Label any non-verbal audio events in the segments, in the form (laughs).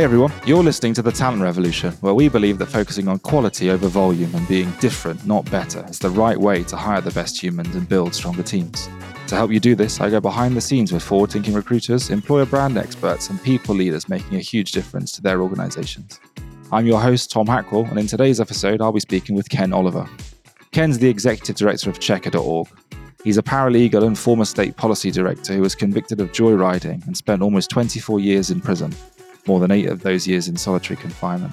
Hey everyone, you're listening to The Talent Revolution, where we believe that focusing on quality over volume and being different, not better, is the right way to hire the best humans and build stronger teams. To help you do this, I go behind the scenes with forward thinking recruiters, employer brand experts, and people leaders making a huge difference to their organizations. I'm your host, Tom Hackwell, and in today's episode, I'll be speaking with Ken Oliver. Ken's the executive director of Checkr.org. He's a paralegal and former state policy director who was convicted of joyriding and spent almost 24 years in prison more than eight of those years in solitary confinement.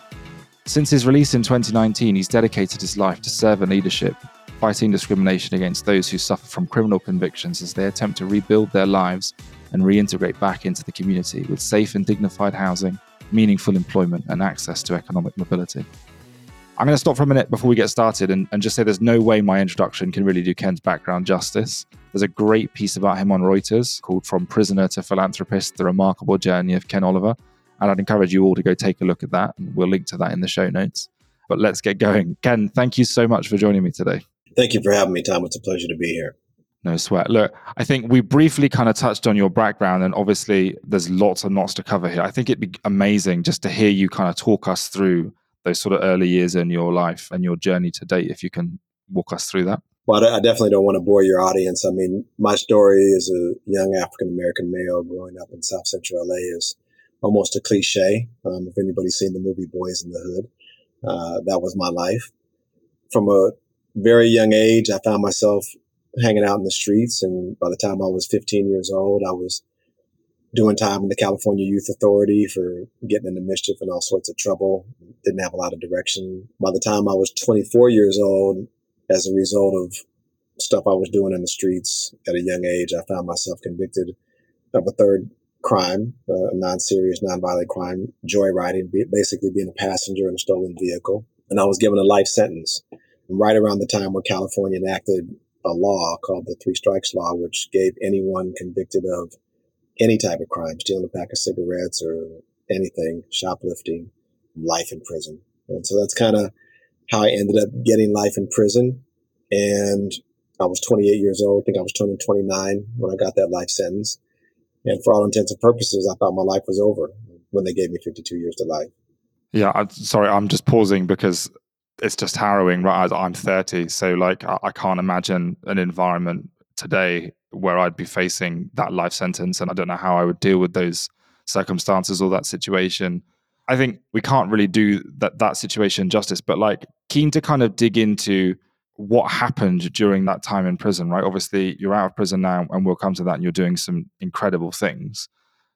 Since his release in 2019, he's dedicated his life to servant leadership, fighting discrimination against those who suffer from criminal convictions as they attempt to rebuild their lives and reintegrate back into the community with safe and dignified housing, meaningful employment, and access to economic mobility. I'm going to stop for a minute before we get started and, and, just say there's no way my introduction can really do Ken's background justice. There's a great piece about him on Reuters called From Prisoner to Philanthropist The Remarkable Journey of Ken Oliver. And I'd encourage you all to go take a look at that. And we'll link to that in the show notes. But let's get going. Ken, thank you so much for joining me today. Thank you for having me, Tom. It's a pleasure to be here. No sweat. Look, I think we briefly kind of touched on your background, and obviously there's lots and lots to cover here. I think it'd be amazing just to hear you kind of talk us through those sort of early years in your life and your journey to date, if you can walk us through that. Well, I definitely don't want to bore your audience. I mean, my story as a young African American male growing up in South Central LA is almost a cliche. Um, if anybody's seen the movie Boyz n the Hood, uh, that was my life. From a very young age, I found myself hanging out in the streets. And by the time I was 15 years old, I was doing time in the California Youth Authority for getting into mischief and all sorts of trouble. Didn't have a lot of direction. By the time I was 24 years old, as a result of stuff I was doing in the streets at a young age, I found myself convicted of a third crime, uh, a non-serious, non-violent crime, joyriding, basically being a passenger in a stolen vehicle. And I was given a life sentence right around the time when California enacted a law called the Three Strikes Law, which gave anyone convicted of any type of crime, stealing a pack of cigarettes or anything, shoplifting, life in prison. And so that's kind of how I ended up getting life in prison. And I was 28 years old. I think I was turning 29 when I got that life sentence. And for all intents and purposes, I thought my life was over when they gave me 52 years to life. Yeah, I'm sorry, I'm just pausing because it's just harrowing. Right, I'm 30, so like I, I can't imagine an environment today where I'd be facing that life sentence, and I don't know how I would deal with those circumstances or that situation. I think we can't really do that that situation justice, but like keen to kind of dig into what happened during that time in prison, right? Obviously, you're out of prison now, and we'll come to that. And you're doing some incredible things.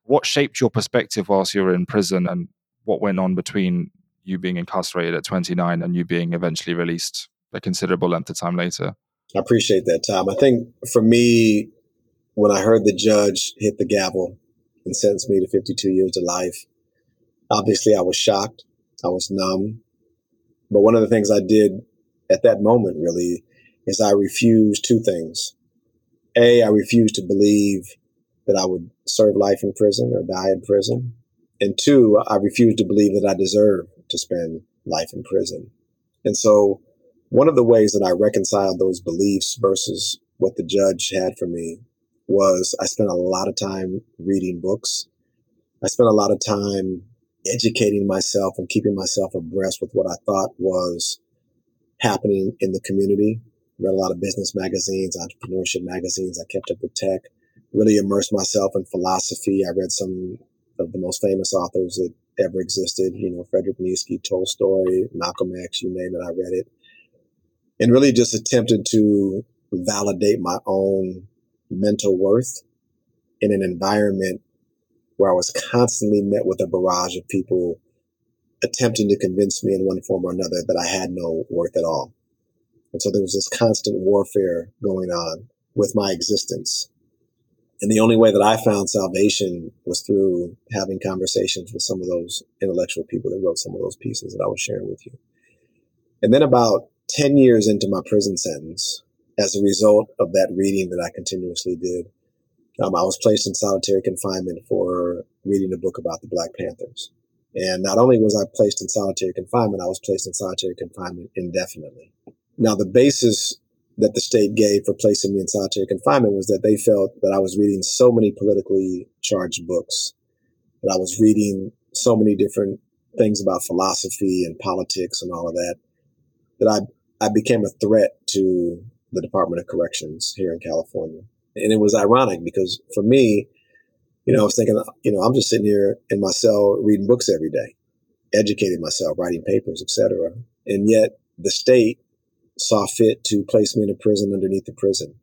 What shaped your perspective whilst you were in prison, and what went on between you being incarcerated at 29 and you being eventually released a considerable length of time later? I appreciate that, Tom. I think for me, when I heard the judge hit the gavel and sentenced me to 52 years to life, obviously I was shocked. I was numb. But one of the things I did at that moment really is I refused two things. A, I refused to believe that I would serve life in prison or die in prison. And two, I refused to believe that I deserve to spend life in prison. And so one of the ways that I reconciled those beliefs versus what the judge had for me was I spent a lot of time reading books. I spent a lot of time educating myself and keeping myself abreast with what I thought was happening in the community. Read a lot of business magazines, entrepreneurship magazines. I kept up with tech, really immersed myself in philosophy. I read some of the most famous authors that ever existed, you know, Frederick Nietzsche, Tolstoy, Malcolm X, you name it, I read it. And really just attempted to validate my own mental worth in an environment where I was constantly met with a barrage of people attempting to convince me in one form or another that I had no worth at all. And so there was this constant warfare going on with my existence. And the only way that I found salvation was through having conversations with some of those intellectual people that wrote some of those pieces that I was sharing with you. And then about 10 years into my prison sentence, as a result of that reading that I continuously did, um, I was placed in solitary confinement for reading a book about the Black Panthers. And not only was I placed in solitary confinement, I was placed in solitary confinement indefinitely. Now, the basis that the state gave for placing me in solitary confinement was that they felt that I was reading so many politically charged books, that I was reading so many different things about philosophy and politics and all of that that I I became a threat to the Department of Corrections here in California. And it was ironic because for me, you know, I was thinking, you know, I'm just sitting here in my cell reading books every day, educating myself, writing papers, etc. And yet the state saw fit to place me in a prison underneath the prison.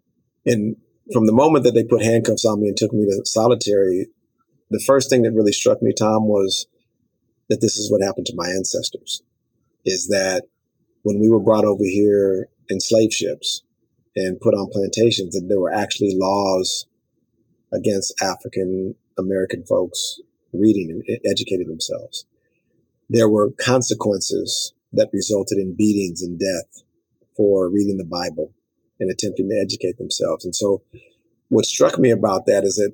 And from the moment that they put handcuffs on me and took me to solitary, the first thing that really struck me, Tom, was that this is what happened to my ancestors. Is that when we were brought over here in slave ships and put on plantations, that there were actually laws against African American folks reading and educating themselves. There were consequences that resulted in beatings and death for reading the Bible and attempting to educate themselves. And so, what struck me about that is that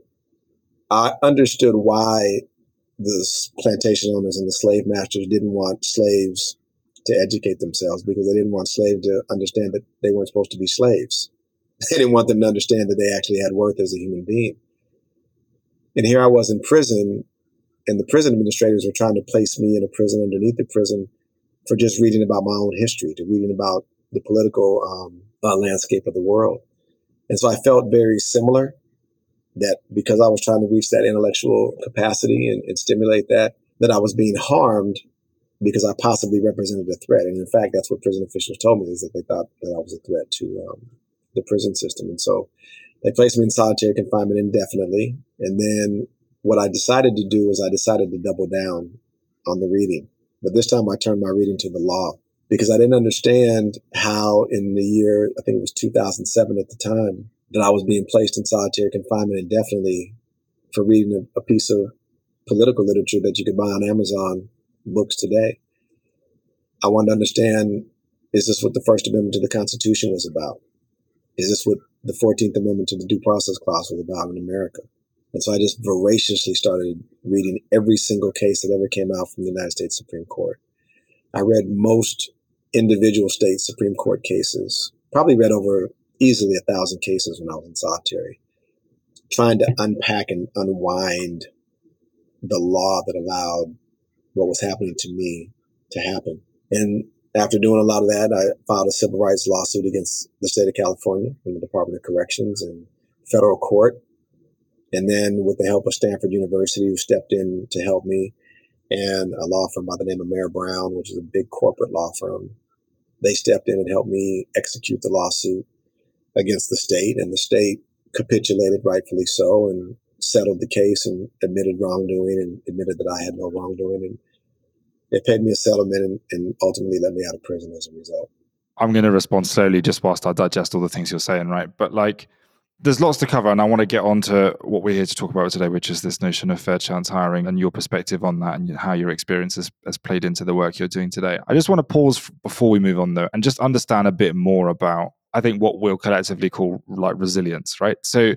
I understood why the plantation owners and the slave masters didn't want slaves to educate themselves because they didn't want slaves to understand that they weren't supposed to be slaves. (laughs) They didn't want them to understand that they actually had worth as a human being. And here I was in prison, and the prison administrators were trying to place me in a prison underneath the prison for just reading about my own history, to reading about the political um, uh, landscape of the world. And so I felt very similar that because I was trying to reach that intellectual capacity and, and stimulate that, that I was being harmed because I possibly represented a threat. And in fact, that's what prison officials told me is that they thought that I was a threat to um, the prison system. And so they placed me in solitary confinement indefinitely. And then what I decided to do was I decided to double down on the reading. But this time I turned my reading to the law because I didn't understand how in the year, I think it was 2007 at the time, that I was being placed in solitary confinement indefinitely for reading a, a piece of political literature that you could buy on Amazon books today. I wanted to understand is this what the First Amendment to the Constitution was about? Is this what the 14th Amendment to the Due Process Clause was about in America? And so I just voraciously started reading every single case that ever came out from the United States Supreme Court. I read most individual state Supreme Court cases, probably read over easily a thousand cases when I was in solitary, trying to unpack and unwind the law that allowed what was happening to me to happen. And after doing a lot of that, I filed a civil rights lawsuit against the state of California and the Department of Corrections and federal court. And then with the help of Stanford University, who stepped in to help me, and a law firm by the name of Mayer Brown, which is a big corporate law firm, they stepped in and helped me execute the lawsuit against the state, and the state capitulated, rightfully so, and settled the case and admitted wrongdoing and admitted that I had no wrongdoing. And they paid me a settlement and, and ultimately let me out of prison as a result. I'm going to respond slowly just whilst I digest all the things you're saying, right? But like, there's lots to cover, and I want to get on to what we're here to talk about today, which is this notion of fair chance hiring and your perspective on that and how your experience has, has played into the work you're doing today. I just want to pause before we move on, though, and just understand a bit more about, I think, what we'll collectively call like resilience, right? So,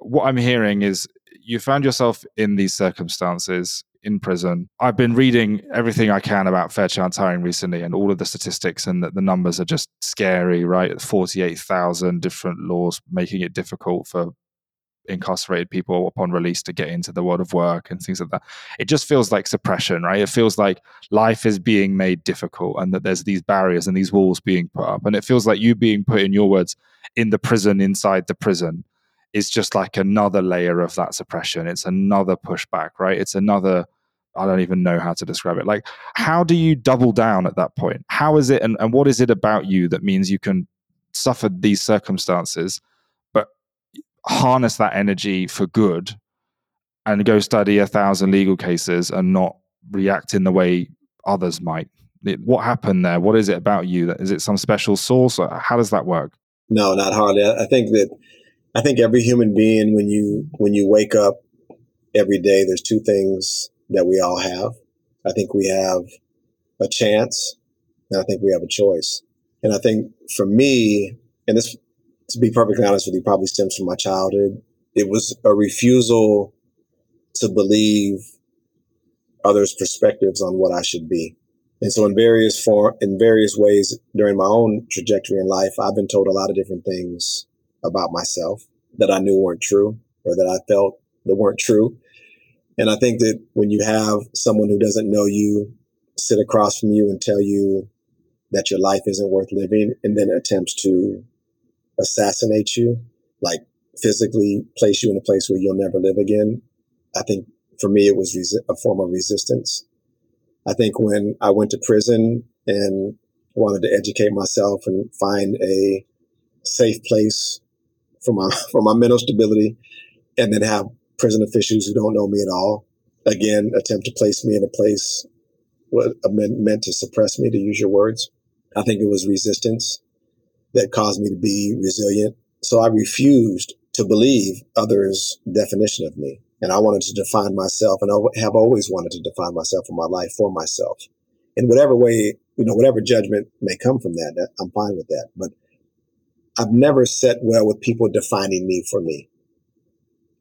what I'm hearing is you found yourself in these circumstances in prison. I've been reading everything I can about fair chance hiring recently, and all of the statistics and that the numbers are just scary, right? 48,000 different laws making it difficult for incarcerated people upon release to get into the world of work and things like that. It just feels like suppression, right? It feels like life is being made difficult and that there's these barriers and these walls being put up. And it feels like you being put, in your words, in the prison inside the prison is just like another layer of that suppression. It's another pushback, right? It's another I don't even know how to describe it. Like, how do you double down at that point? How is it, and, and what is it about you that means you can suffer these circumstances, but harness that energy for good and go study a thousand legal cases and not react in the way others might? What happened there? What is it about you? That is it some special source? How does that work? No, not hardly. I think that I think every human being, when you when you wake up every day, there's two things that we all have. I think we have a chance, and I think we have a choice. And I think for me, and this, to be perfectly honest with you, probably stems from my childhood. It was a refusal to believe others' perspectives on what I should be. And so in various form, in various ways during my own trajectory in life, I've been told a lot of different things about myself that I knew weren't true or that I felt that weren't true. And I think that when you have someone who doesn't know you sit across from you and tell you that your life isn't worth living and then attempts to assassinate you, like physically place you in a place where you'll never live again, I think for me it was resi- a form of resistance. I think when I went to prison and wanted to educate myself and find a safe place for my (laughs) for my mental stability, and then have prison officials who don't know me at all again attempt to place me in a place what uh, meant, meant to suppress me, to use your words. I think it was resistance that caused me to be resilient. So I refused to believe others' definition of me. And I wanted to define myself, and I have always wanted to define myself in my life for myself. In whatever way, you know, whatever judgment may come from that, I'm fine with that. But I've never set well with people defining me for me.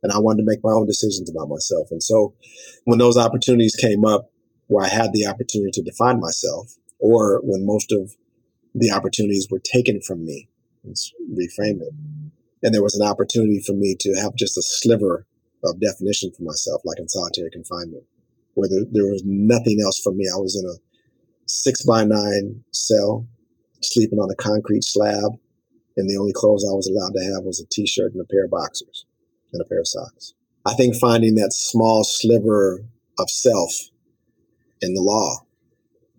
And I wanted to make my own decisions about myself. And so when those opportunities came up where I had the opportunity to define myself, or when most of the opportunities were taken from me, let's reframe it. And there was an opportunity for me to have just a sliver of definition for myself, like in solitary confinement, where there, there was nothing else for me. I was in a six by nine cell, sleeping on a concrete slab, and the only clothes I was allowed to have was a t-shirt and a pair of boxers and a pair of socks. I think finding that small sliver of self in the law,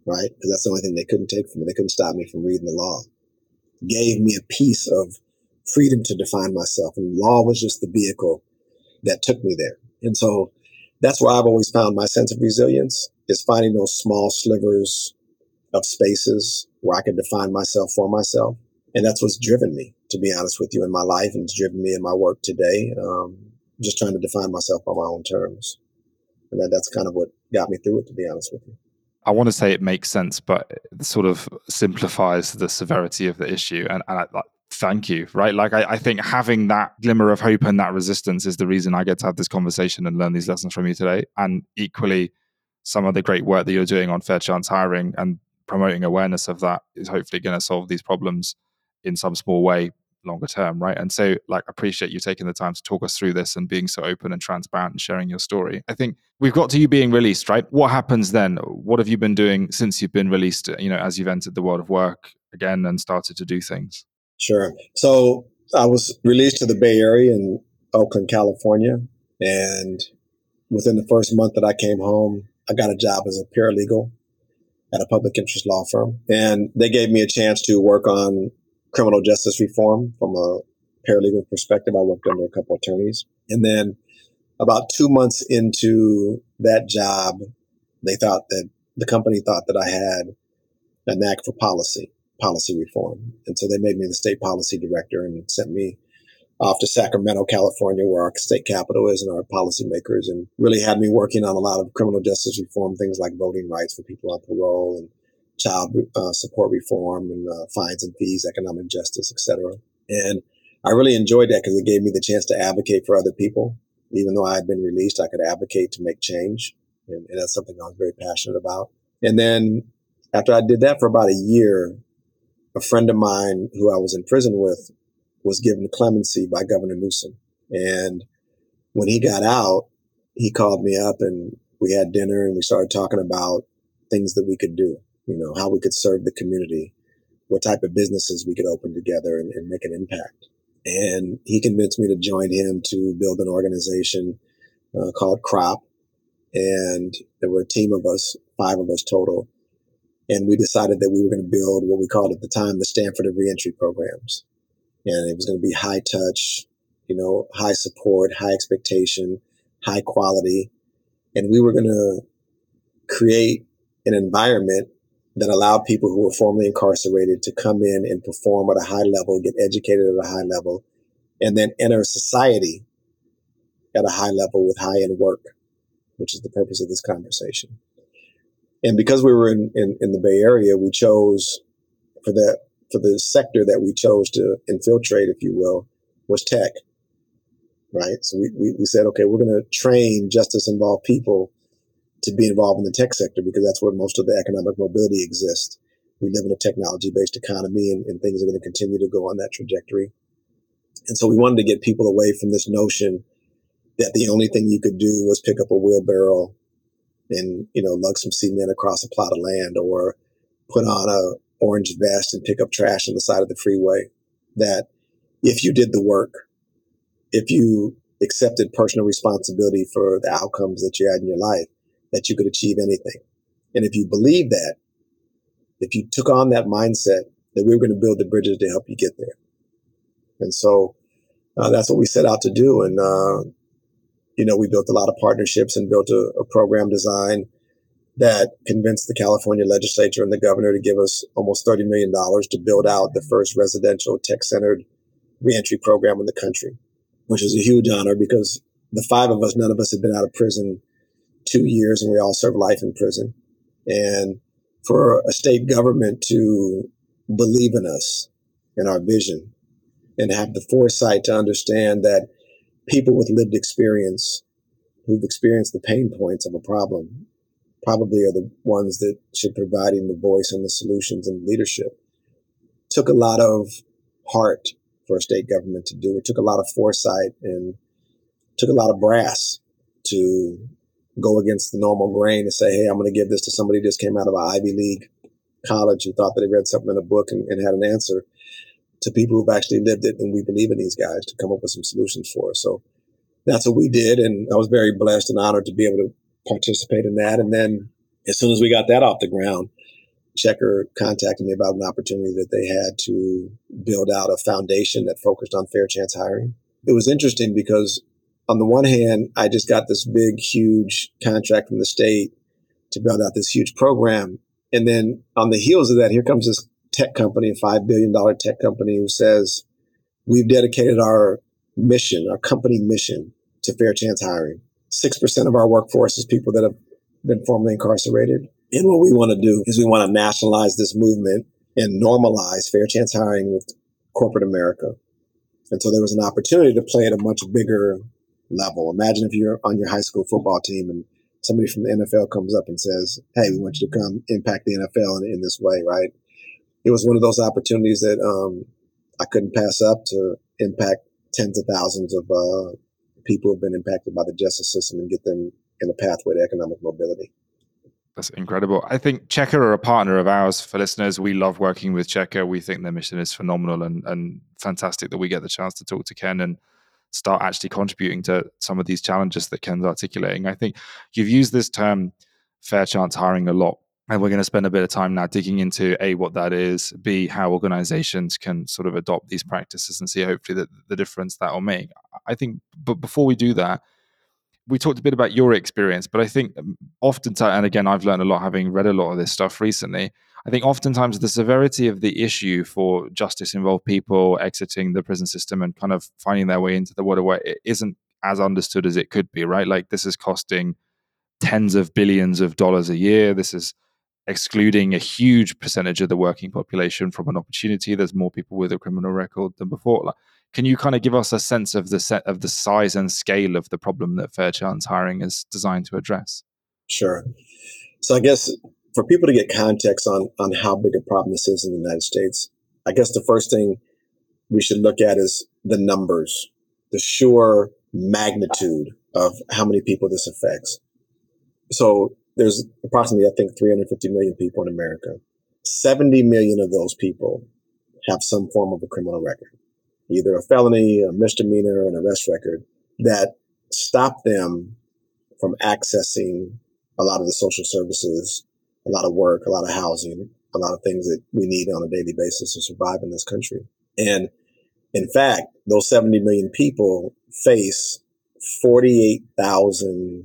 right? Because that's the only thing they couldn't take from me. They couldn't stop me from reading the law. Gave me a piece of freedom to define myself. And law was just the vehicle that took me there. And so that's where I've always found my sense of resilience is finding those small slivers of spaces where I can define myself for myself. And that's what's driven me, to be honest with you, in my life and it's driven me in my work today. Um, just trying to define myself on my own terms. And that, that's kind of what got me through it, to be honest with you. I want to say it makes sense, but it sort of simplifies the severity of the issue. And, and I, thank you right like I, I, think having that glimmer of hope and that resistance is the reason i get to have this conversation and learn these lessons from you today and equally some of the great work that you're doing on fair chance hiring and promoting awareness of that is hopefully going to solve these problems in some small way longer term right and so like appreciate you taking the time to talk us through this and being so open and transparent and sharing your story i think we've got to you being released right what happens then what have you been doing since you've been released you know as you've entered the world of work again and started to do things Sure. So I was released to the Bay Area in Oakland, California. And within the first month that I came home, I got a job as a paralegal at a public interest law firm. And they gave me a chance to work on criminal justice reform from a paralegal perspective. I worked under a couple attorneys. And then about two months into that job, they thought that the company thought that I had a knack for policy policy reform. And so they made me the state policy director and sent me off to Sacramento, California, where our state capital is and our policymakers, and really had me working on a lot of criminal justice reform, things like voting rights for people on parole and child uh, support reform and uh, fines and fees, economic justice, etc. And I really enjoyed that because it gave me the chance to advocate for other people. Even though I had been released, I could advocate to make change. And, and that's something I was very passionate about. And then after I did that for about a year, a friend of mine who I was in prison with was given clemency by Governor Newsom. And when he got out, he called me up and we had dinner and we started talking about things that we could do, you know, how we could serve the community, what type of businesses we could open together and, and make an impact. And he convinced me to join him to build an organization uh, called Crop. And there were a team of us, five of us total and we decided that we were going to build what we called at the time the Stanford of Reentry programs. And it was going to be high touch, you know, high support, high expectation, high quality. And we were going to create an environment that allowed people who were formerly incarcerated to come in and perform at a high level, get educated at a high level, and then enter society at a high level with high end work, which is the purpose of this conversation. And because we were in, in, in the Bay Area, we chose for that for the sector that we chose to infiltrate, if you will, was tech. Right. So we, we, we said, okay, we're going to train justice involved people to be involved in the tech sector because that's where most of the economic mobility exists. We live in a technology based economy and, and things are going to continue to go on that trajectory. And so we wanted to get people away from this notion that the only thing you could do was pick up a wheelbarrow and, you know, lug some cement across a plot of land or put on a orange vest and pick up trash on the side of the freeway. That if you did the work, if you accepted personal responsibility for the outcomes that you had in your life, that you could achieve anything. And if you believe that, if you took on that mindset that we were going to build the bridges to help you get there. And so uh, that's what we set out to do. And, uh, you know, we built a lot of partnerships and built a, a program design that convinced the California legislature and the governor to give us almost $30 million to build out the first residential tech centered reentry program in the country, which is a huge honor because the five of us, none of us had been out of prison two years and we all serve life in prison. And for a state government to believe in us and our vision and have the foresight to understand that people with lived experience who've experienced the pain points of a problem probably are the ones that should providing the voice and the solutions and leadership. Took a lot of heart for a state government to do. It took a lot of foresight and took a lot of brass to go against the normal grain and say, hey, I'm going to give this to somebody who just came out of an Ivy League college who thought that they read something in a book and, and had an answer to people who've actually lived it. And we believe in these guys to come up with some solutions for us. So that's what we did. And I was very blessed and honored to be able to participate in that. And then as soon as we got that off the ground, Checkr contacted me about an opportunity that they had to build out a foundation that focused on fair chance hiring. It was interesting because on the one hand, I just got this big, huge contract from the state to build out this huge program. And then on the heels of that, here comes this tech company, a $5 billion tech company who says, we've dedicated our mission, our company mission to fair chance hiring. 6% of our workforce is people that have been formerly incarcerated. And what we want to do is we want to nationalize this movement and normalize fair chance hiring with corporate America. And so there was an opportunity to play at a much bigger level. Imagine if you're on your high school football team and somebody from the NFL comes up and says, Hey, we want you to come impact the NFL in, in this way, right? It was one of those opportunities that um, I couldn't pass up to impact tens of thousands of uh, people who've been impacted by the justice system and get them in a pathway to economic mobility. That's incredible. I think Checkr are a partner of ours for listeners. We love working with Checkr. We think their mission is phenomenal and, and fantastic that we get the chance to talk to Ken and start actually contributing to some of these challenges that Ken's articulating. I think you've used this term fair chance hiring a lot. And we're going to spend a bit of time now digging into A, what that is, B, how organizations can sort of adopt these practices and see hopefully the, the difference that will make. I think, but before we do that, we talked a bit about your experience, but I think um, oftentimes, and again, I've learned a lot having read a lot of this stuff recently. I think oftentimes the severity of the issue for justice involved people exiting the prison system and kind of finding their way into the waterway isn't as understood as it could be, right? Like this is costing tens of billions of dollars a year. This is excluding a huge percentage of the working population from an opportunity. There's more people with a criminal record than before. Like, can you kind of give us a sense of the set of the size and scale of the problem that Fair Chance hiring is designed to address? Sure. So I guess for people to get context on on how big a problem this is in the United States, I guess the first thing we should look at is the numbers, the sure magnitude of how many people this affects. So there's approximately, I think, 350 million people in America. 70 million of those people have some form of a criminal record, either a felony, a misdemeanor, an arrest record that stop them from accessing a lot of the social services a lot of work, a lot of housing, a lot of things that we need on a daily basis to survive in this country. And in fact, those 70 million people face 48,000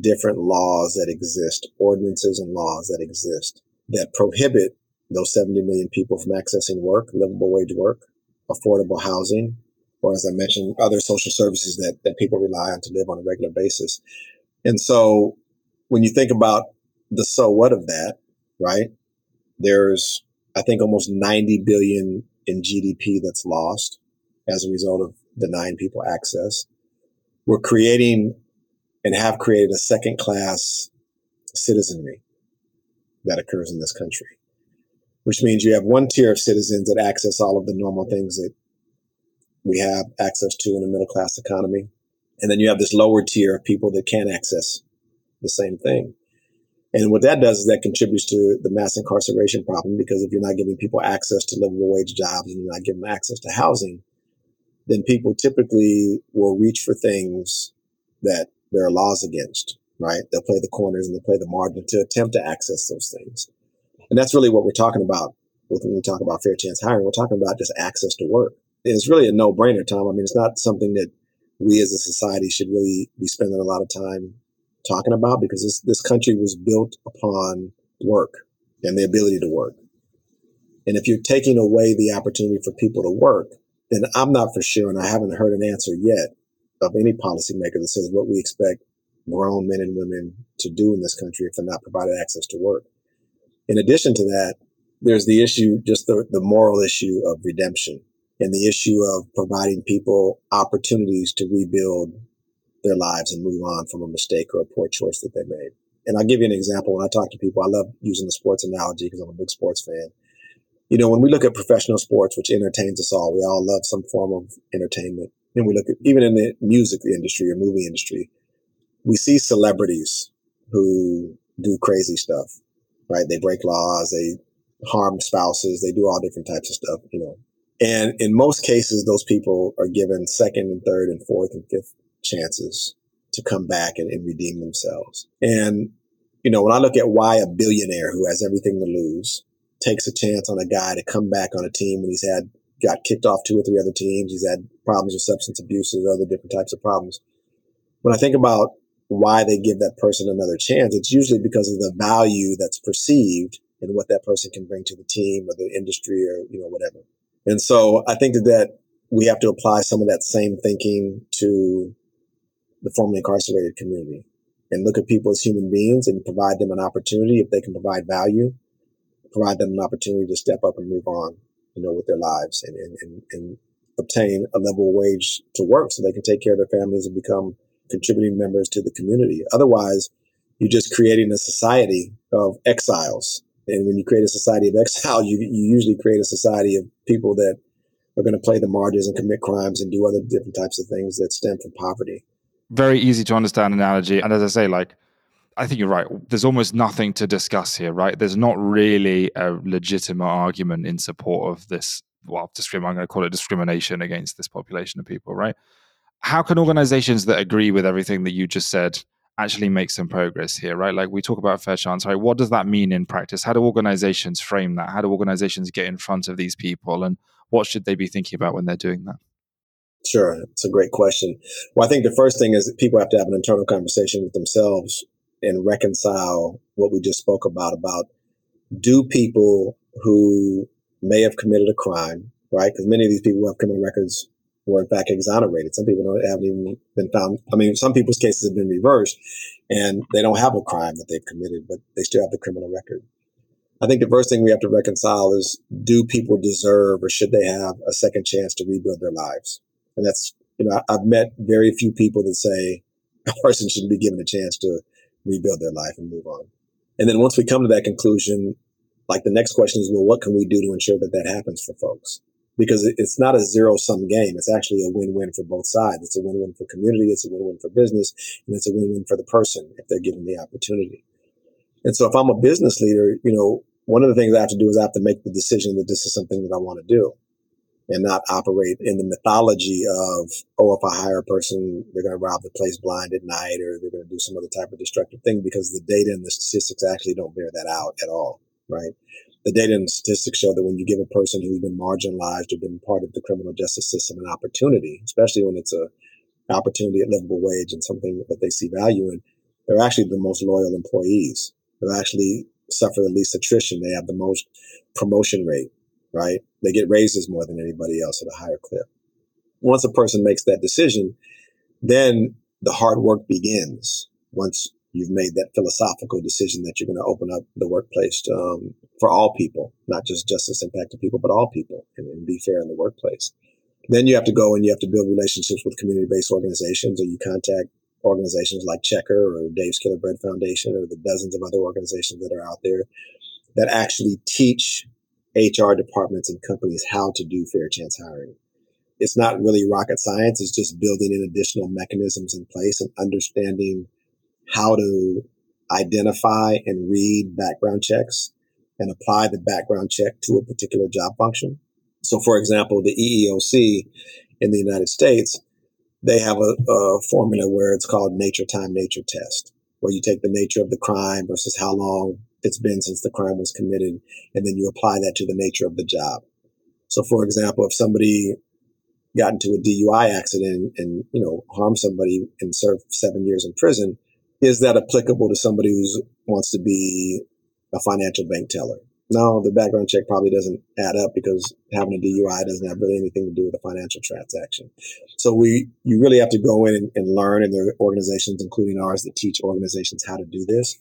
different laws that exist, ordinances and laws that exist that prohibit those 70 million people from accessing work, livable wage work, affordable housing, or as I mentioned, other social services that, that people rely on to live on a regular basis. And so when you think about the so what of that, right? There's, I think, almost 90 billion in GDP that's lost as a result of denying people access. We're creating and have created a second class citizenry that occurs in this country, which means you have one tier of citizens that access all of the normal things that we have access to in a middle class economy. And then you have this lower tier of people that can't access the same thing. And what that does is that contributes to the mass incarceration problem because if you're not giving people access to livable wage jobs and you're not giving them access to housing, then people typically will reach for things that there are laws against, right? They'll play the corners and they'll play the margin to attempt to access those things. And that's really what we're talking about when we talk about fair chance hiring. We're talking about just access to work. And it's really a no brainer, Tom. I mean, it's not something that we as a society should really be spending a lot of time talking about because this, this country was built upon work and the ability to work. And if you're taking away the opportunity for people to work, then I'm not for sure, and I haven't heard an answer yet of any policymaker that says what we expect grown men and women to do in this country if they're not provided access to work. In addition to that, there's the issue, just the, the moral issue of redemption and the issue of providing people opportunities to rebuild their lives and move on from a mistake or a poor choice that they made. And I'll give you an example. When I talk to people, I love using the sports analogy because I'm a big sports fan. You know, when we look at professional sports, which entertains us all, we all love some form of entertainment. And we look at even in the music industry or movie industry, we see celebrities who do crazy stuff, right? They break laws, they harm spouses, they do all different types of stuff, you know. And in most cases, those people are given second and third and fourth and fifth chances to come back and, and redeem themselves. And, you know, when I look at why a billionaire who has everything to lose takes a chance on a guy to come back on a team when he's had got kicked off two or three other teams, he's had problems with substance abuse and other different types of problems. When I think about why they give that person another chance, it's usually because of the value that's perceived and what that person can bring to the team or the industry or you know whatever. And so I think that, that we have to apply some of that same thinking to the formerly incarcerated community and look at people as human beings and provide them an opportunity if they can provide value, provide them an opportunity to step up and move on, you know, with their lives and, and, and, and obtain a level wage to work so they can take care of their families and become contributing members to the community. Otherwise, you're just creating a society of exiles. And when you create a society of exile, you, you usually create a society of people that are going to play the margins and commit crimes and do other different types of things that stem from poverty very easy to understand analogy. And as I say, like, I think you're right. There's almost nothing to discuss here, right? There's not really a legitimate argument in support of this. Well, I'm going to call it discrimination against this population of people, right? How can organizations that agree with everything that you just said actually make some progress here, right? Like we talk about fair chance, right? What does that mean in practice? How do organizations frame that? How do organizations get in front of these people? And what should they be thinking about when they're doing that? Sure, it's a great question. Well, I think the first thing is people have to have an internal conversation with themselves and reconcile what we just spoke about about do people who may have committed a crime, right? Because many of these people who have criminal records were in fact exonerated. Some people haven't even been found. I mean, some people's cases have been reversed and they don't have a crime that they've committed, but they still have the criminal record. I think the first thing we have to reconcile is do people deserve or should they have a second chance to rebuild their lives? And that's, you know, I've met very few people that say (laughs) a person shouldn't be given a chance to rebuild their life and move on. And then once we come to that conclusion, like the next question is, well, what can we do to ensure that that happens for folks? Because it's not a zero sum game. It's actually a win win for both sides. It's a win win for community. It's a win win for business. And it's a win win for the person if they're given the opportunity. And so if I'm a business leader, you know, one of the things I have to do is I have to make the decision that this is something that I want to do and not operate in the mythology of, oh, if I hire a person, they're going to rob the place blind at night or they're going to do some other type of destructive thing because the data and the statistics actually don't bear that out at all, right? The data and statistics show that when you give a person who's been marginalized or been part of the criminal justice system an opportunity, especially when it's a opportunity at livable wage and something that they see value in, they're actually the most loyal employees. They're actually suffer the least attrition. They have the most promotion rate right? They get raises more than anybody else at a higher clip. Once a person makes that decision, then the hard work begins. Once you've made that philosophical decision that you're going to open up the workplace to, um, for all people, not just justice impacted people, but all people, and, and be fair in the workplace. Then you have to go and you have to build relationships with community-based organizations, or you contact organizations like Checkr or Dave's Killer Bread Foundation, or the dozens of other organizations that are out there that actually teach HR departments and companies how to do fair chance hiring. it's not really rocket science. It's just building in additional mechanisms in place and understanding how to identify and read background checks and apply the background check to a particular job function. So, for example, the EEOC in the United States, they have a, a formula where it's called nature time nature test, where you take the nature of the crime versus how long it's been since the crime was committed, and then you apply that to the nature of the job. So, for example, if somebody got into a DUI accident and you know harmed somebody and served seven years in prison, is that applicable to somebody who wants to be a financial bank teller? No, the background check probably doesn't add up because having a DUI doesn't have really anything to do with a financial transaction. So we, you really have to go in and, and learn, and there are organizations, including ours, that teach organizations how to do this,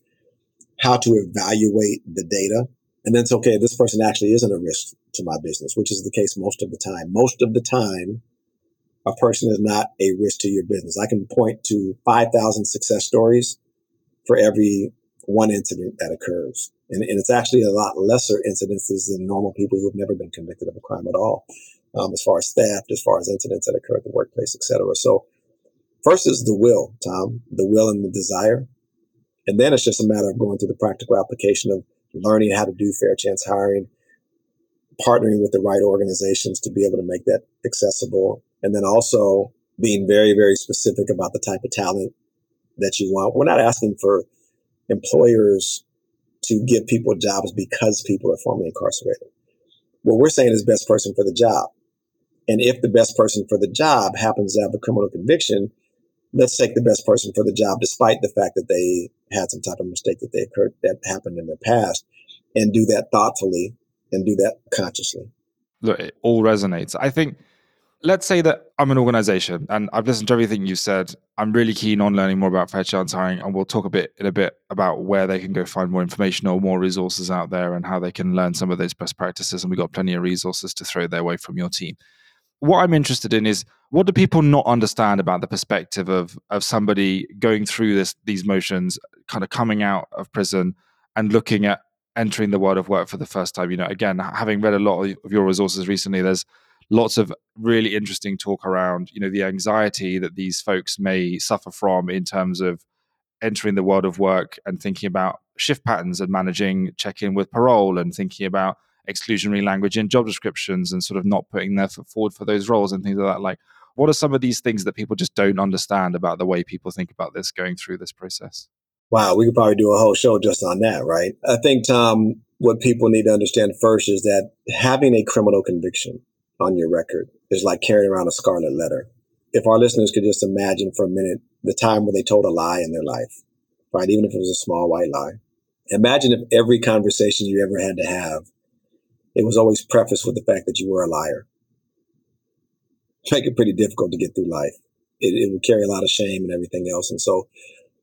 how to evaluate the data, and then it's okay. This person actually isn't a risk to my business, which is the case most of the time. Most of the time, a person is not a risk to your business. I can point to 5,000 success stories for every one incident that occurs. And, and, it's actually a lot lesser incidences than normal people who have never been convicted of a crime at all, um, as far as theft, as far as incidents that occur at the workplace, et cetera. So first is the will, Tom, the will and the desire. And then it's just a matter of going through the practical application of learning how to do fair chance hiring, partnering with the right organizations to be able to make that accessible, and then also being very, very specific about the type of talent that you want. We're not asking for employers to give people jobs because people are formerly incarcerated. What we're saying is best person for the job. And if the best person for the job happens to have a criminal conviction, let's take the best person for the job, despite the fact that they had some type of mistake that they occurred that happened in the past, and do that thoughtfully and do that consciously. Look, it all resonates. I think let's say that I'm an organization and I've listened to everything you said. I'm really keen on learning more about fair chance hiring, and we'll talk a bit in a bit about where they can go find more information or more resources out there and how they can learn some of those best practices. And we've got plenty of resources to throw their way from your team. What I'm interested in is what do people not understand about the perspective of of somebody going through this these motions, kind of coming out of prison and looking at entering the world of work for the first time. You know, again, having read a lot of your resources recently, there's lots of really interesting talk around you know the anxiety that these folks may suffer from in terms of entering the world of work and thinking about shift patterns and managing check in with parole and thinking about exclusionary language in job descriptions and sort of not putting their foot forward for those roles and things like that like what are some of these things that people just don't understand about the way people think about this going through this process wow we could probably do a whole show just on that right i think tom what people need to understand first is that having a criminal conviction on your record is like carrying around a scarlet letter. If our listeners could just imagine for a minute the time when they told a lie in their life, right? Even if it was a small white lie. Imagine if every conversation you ever had to have, it was always prefaced with the fact that you were a liar. Make it pretty difficult to get through life. It, it would carry a lot of shame and everything else. And so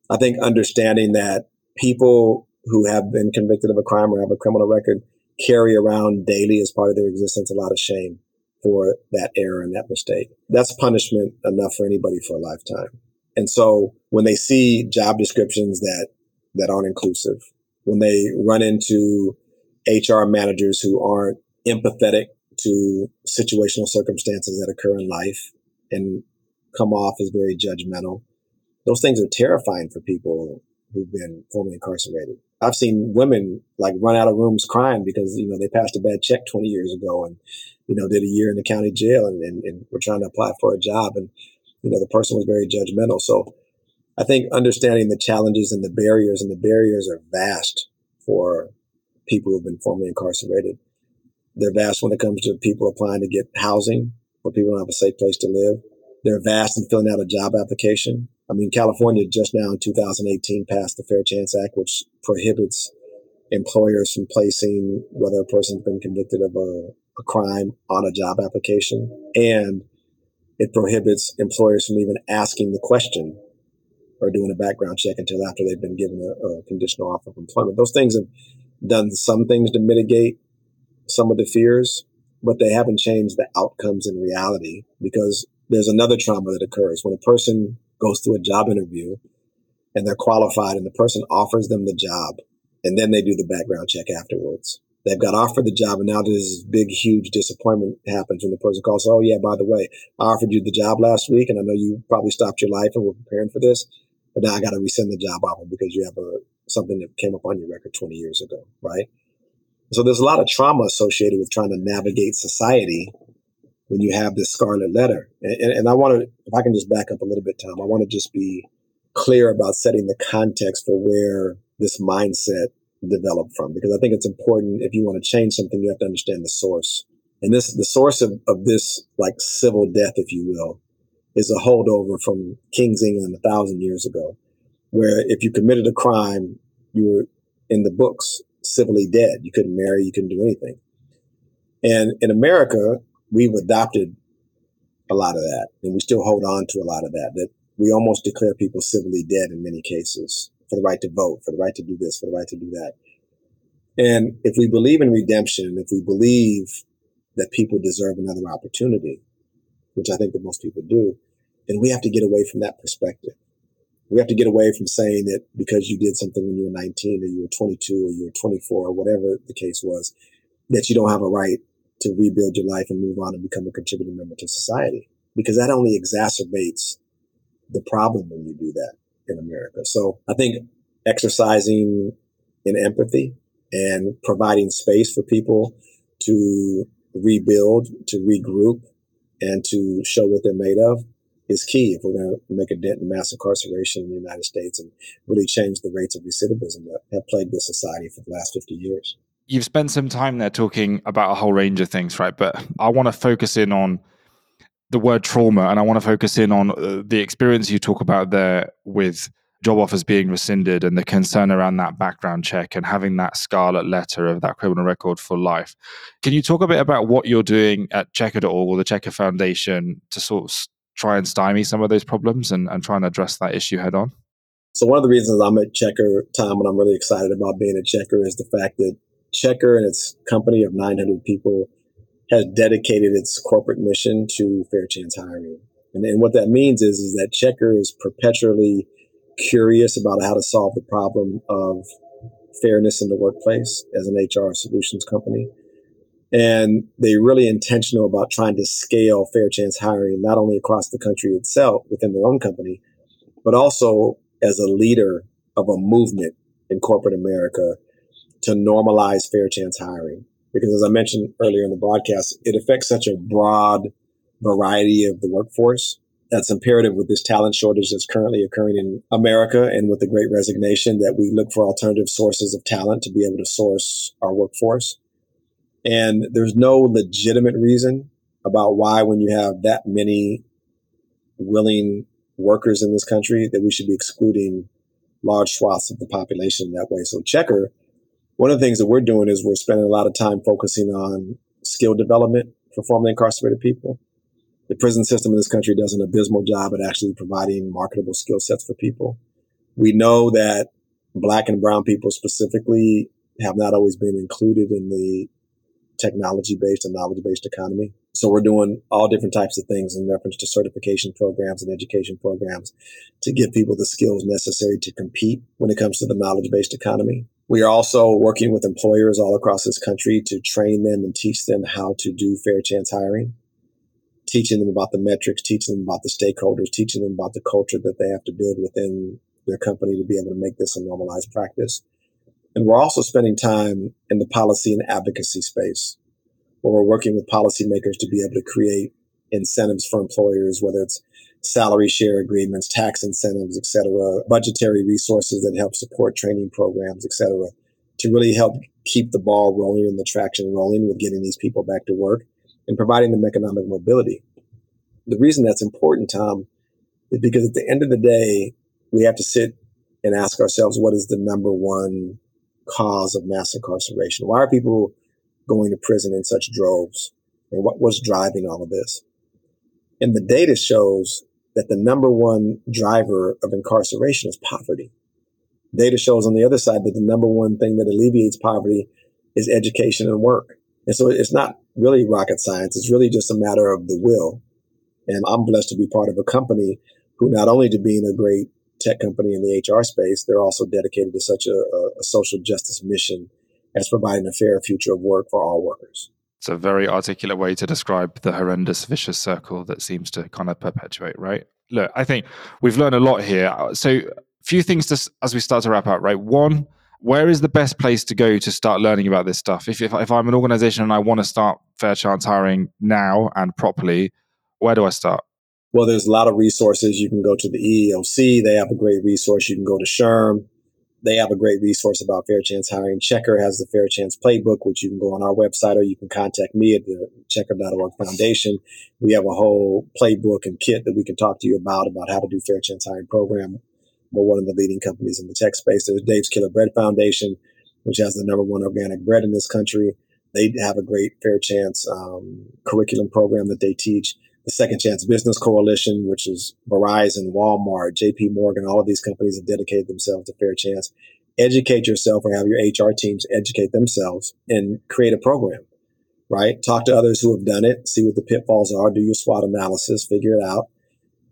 I think understanding that people who have been convicted of a crime or have a criminal record carry around daily as part of their existence a lot of shame for that error and that mistake. That's punishment enough for anybody for a lifetime. And so when they see job descriptions that, that aren't inclusive, when they run into HR managers who aren't empathetic to situational circumstances that occur in life and come off as very judgmental, those things are terrifying for people who've been formerly incarcerated. I've seen women like run out of rooms crying because, you know, they passed a bad check 20 years ago and, you know, did a year in the county jail and, and, and were trying to apply for a job. And, you know, the person was very judgmental. So I think understanding the challenges and the barriers, and the barriers are vast for people who've been formerly incarcerated. They're vast when it comes to people applying to get housing, where people don't have a safe place to live. They're vast in filling out a job application. I mean, California just now in 2018 passed the Fair Chance Act, which prohibits employers from placing whether a person's been convicted of a, a crime on a job application. And it prohibits employers from even asking the question or doing a background check until after they've been given a, a conditional offer of employment. Those things have done some things to mitigate some of the fears, but they haven't changed the outcomes in reality because there's another trauma that occurs when a person goes through a job interview and they're qualified and the person offers them the job and then they do the background check afterwards. They've got offered the job, and now this big, huge disappointment happens when the person calls. Oh, yeah, by the way, I offered you the job last week, and I know you probably stopped your life and were preparing for this, but now I got to rescind the job offer because you have a something that came up on your record 20 years ago, right? So there's a lot of trauma associated with trying to navigate society when you have this scarlet letter. And, and, and I want to, if I can just back up a little bit, Tom, I want to just be clear about setting the context for where this mindset developed from because I think it's important if you want to change something, you have to understand the source. And this, the source of, of this like civil death, if you will, is a holdover from King's England a thousand years ago, where if you committed a crime, you were in the books civilly dead. You couldn't marry, you couldn't do anything. And in America, we've adopted a lot of that, and we still hold on to a lot of that. That we almost declare people civilly dead in many cases for the right to vote, for the right to do this, for the right to do that. And if we believe in redemption, if we believe that people deserve another opportunity, which I think that most people do, then we have to get away from that perspective. We have to get away from saying that because you did something when you were 19 or you were 22 or you were 24 or whatever the case was, that you don't have a right to rebuild your life and move on and become a contributing member to society. Because that only exacerbates the problem when you do that in America. So I think exercising in empathy and providing space for people to rebuild, to regroup, and to show what they're made of is key if we're going to make a dent in mass incarceration in the United States and really change the rates of recidivism that have plagued the society for the last 50 years. You've spent some time there talking about a whole range of things, right? But I want to focus in on the word trauma and I want to focus in on uh, the experience you talk about there with job offers being rescinded and the concern around that background check and having that scarlet letter of that criminal record for life. Can you talk a bit about what you're doing at Checkr.org or the Checkr Foundation to sort of try and stymie some of those problems and, and try and address that issue head on? So one of the reasons I'm at Checkr Tom, and I'm really excited about being at Checkr is the fact that Checkr and its company of 900 people has dedicated its corporate mission to fair chance hiring. And, and what that means is, is that Checkr is perpetually curious about how to solve the problem of fairness in the workplace as an HR solutions company. And they're really intentional about trying to scale fair chance hiring, not only across the country itself within their own company, but also as a leader of a movement in corporate America to normalize fair chance hiring. Because as I mentioned earlier in the broadcast, it affects such a broad variety of the workforce that's imperative with this talent shortage that's currently occurring in America and with the great resignation that we look for alternative sources of talent to be able to source our workforce. And there's no legitimate reason about why, when you have that many willing workers in this country, that we should be excluding large swaths of the population that way. So, Checkr, one of the things that we're doing is we're spending a lot of time focusing on skill development for formerly incarcerated people the prison system in this country does an abysmal job at actually providing marketable skill sets for people. We know that black and brown people specifically have not always been included in the technology based and knowledge based economy. So we're doing all different types of things in reference to certification programs and education programs to give people the skills necessary to compete when it comes to the knowledge based economy. We are also working with employers all across this country to train them and teach them how to do fair chance hiring teaching them about the metrics, teaching them about the stakeholders, teaching them about the culture that they have to build within their company to be able to make this a normalized practice. And we're also spending time in the policy and advocacy space where we're working with policymakers to be able to create incentives for employers, whether it's salary share agreements, tax incentives, et cetera, budgetary resources that help support training programs, et cetera, to really help keep the ball rolling and the traction rolling with getting these people back to work and providing them economic mobility. The reason that's important, Tom, is because at the end of the day, we have to sit and ask ourselves what is the number one cause of mass incarceration? Why are people going to prison in such droves? And what was driving all of this? And the data shows that the number one driver of incarceration is poverty. Data shows on the other side that the number one thing that alleviates poverty is education and work. And so it's not really rocket science. It's really just a matter of the will. And I'm blessed to be part of a company who not only to being a great tech company in the HR space, they're also dedicated to such a, a social justice mission as providing a fair future of work for all workers. It's a very articulate way to describe the horrendous vicious circle that seems to kind of perpetuate, right? Look, I think we've learned a lot here. Uh, so, a few things to, as we start to wrap up, right? One, where is the best place to go to start learning about this stuff? If, if, if I'm an organization and I want to start fair chance hiring now and properly, where do I start? Well, there's a lot of resources. You can go to the EEOC. They have a great resource. You can go to SHRM. They have a great resource about fair chance hiring. Checkr has the fair chance playbook, which you can go on our website or you can contact me at the Checkr.org foundation. We have a whole playbook and kit that we can talk to you about, about how to do fair chance hiring program. We're one of the leading companies in the tech space. There's Dave's Killer Bread Foundation, which has the number one organic bread in this country. They have a great fair chance um, curriculum program that they teach the Second Chance Business Coalition, which is Verizon, Walmart, JP Morgan, all of these companies have dedicated themselves to fair chance. Educate yourself or have your HR teams educate themselves and create a program, right? Talk to others who have done it, see what the pitfalls are, do your SWOT analysis, figure it out,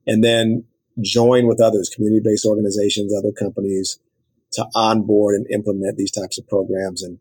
and then join with others, community based organizations, other companies to onboard and implement these types of programs. And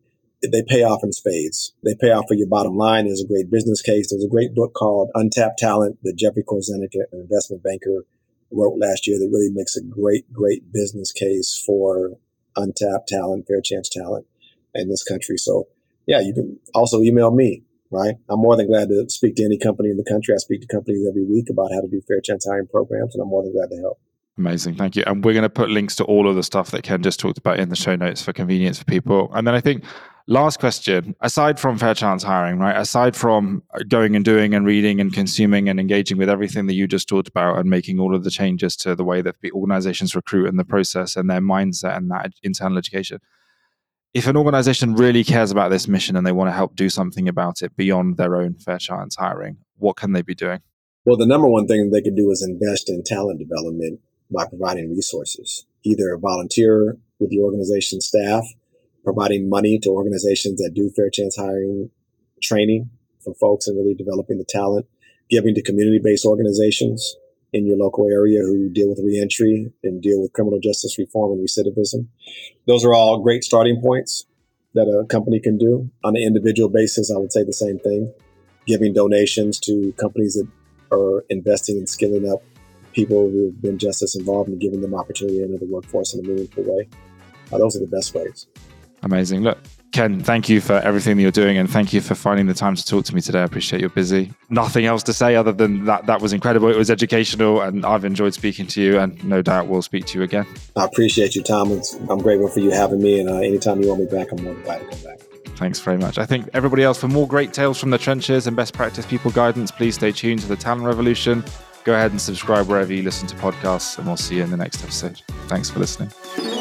they pay off in spades. They pay off for your bottom line. There's a great business case. There's a great book called Untapped Talent that Jeffrey Korzenik, an investment banker, wrote last year that really makes a great, great business case for untapped talent, fair chance talent in this country. So, yeah, you can also email me, right? I'm more than glad to speak to any company in the country. I speak to companies every week about how to do fair chance hiring programs, and I'm more than glad to help. Amazing. Thank you. And we're going to put links to all of the stuff that Ken just talked about in the show notes for convenience for people. And then I think Last question. Aside from fair chance hiring, right? Aside from going and doing and reading and consuming and engaging with everything that you just talked about and making all of the changes to the way that the organizations recruit and the process and their mindset and that internal education. If an organization really cares about this mission and they want to help do something about it beyond their own fair chance hiring, what can they be doing? Well, the number one thing they can do is invest in talent development by providing resources, either volunteer with the organization staff providing money to organizations that do fair chance hiring training for folks and really developing the talent, giving to community based organizations in your local area who deal with reentry and deal with criminal justice reform and recidivism. Those are all great starting points that a company can do. On an individual basis, I would say the same thing. Giving donations to companies that are investing in skilling up people who have been justice involved and giving them opportunity into the workforce in a meaningful way. Uh, those are the best ways. Amazing. Look, Ken, thank you for everything that you're doing and thank you for finding the time to talk to me today. I appreciate you're busy. Nothing else to say other than that that was incredible. It was educational and I've enjoyed speaking to you and no doubt we'll speak to you again. I appreciate you, Tom. I'm grateful for you having me and uh, anytime you want me back, I'm more than glad to come back. Thanks very much. I think everybody else, for more great tales from the trenches and best practice people guidance, please stay tuned to the Talent Revolution. Go ahead and subscribe wherever you listen to podcasts, and we'll see you in the next episode. Thanks for listening.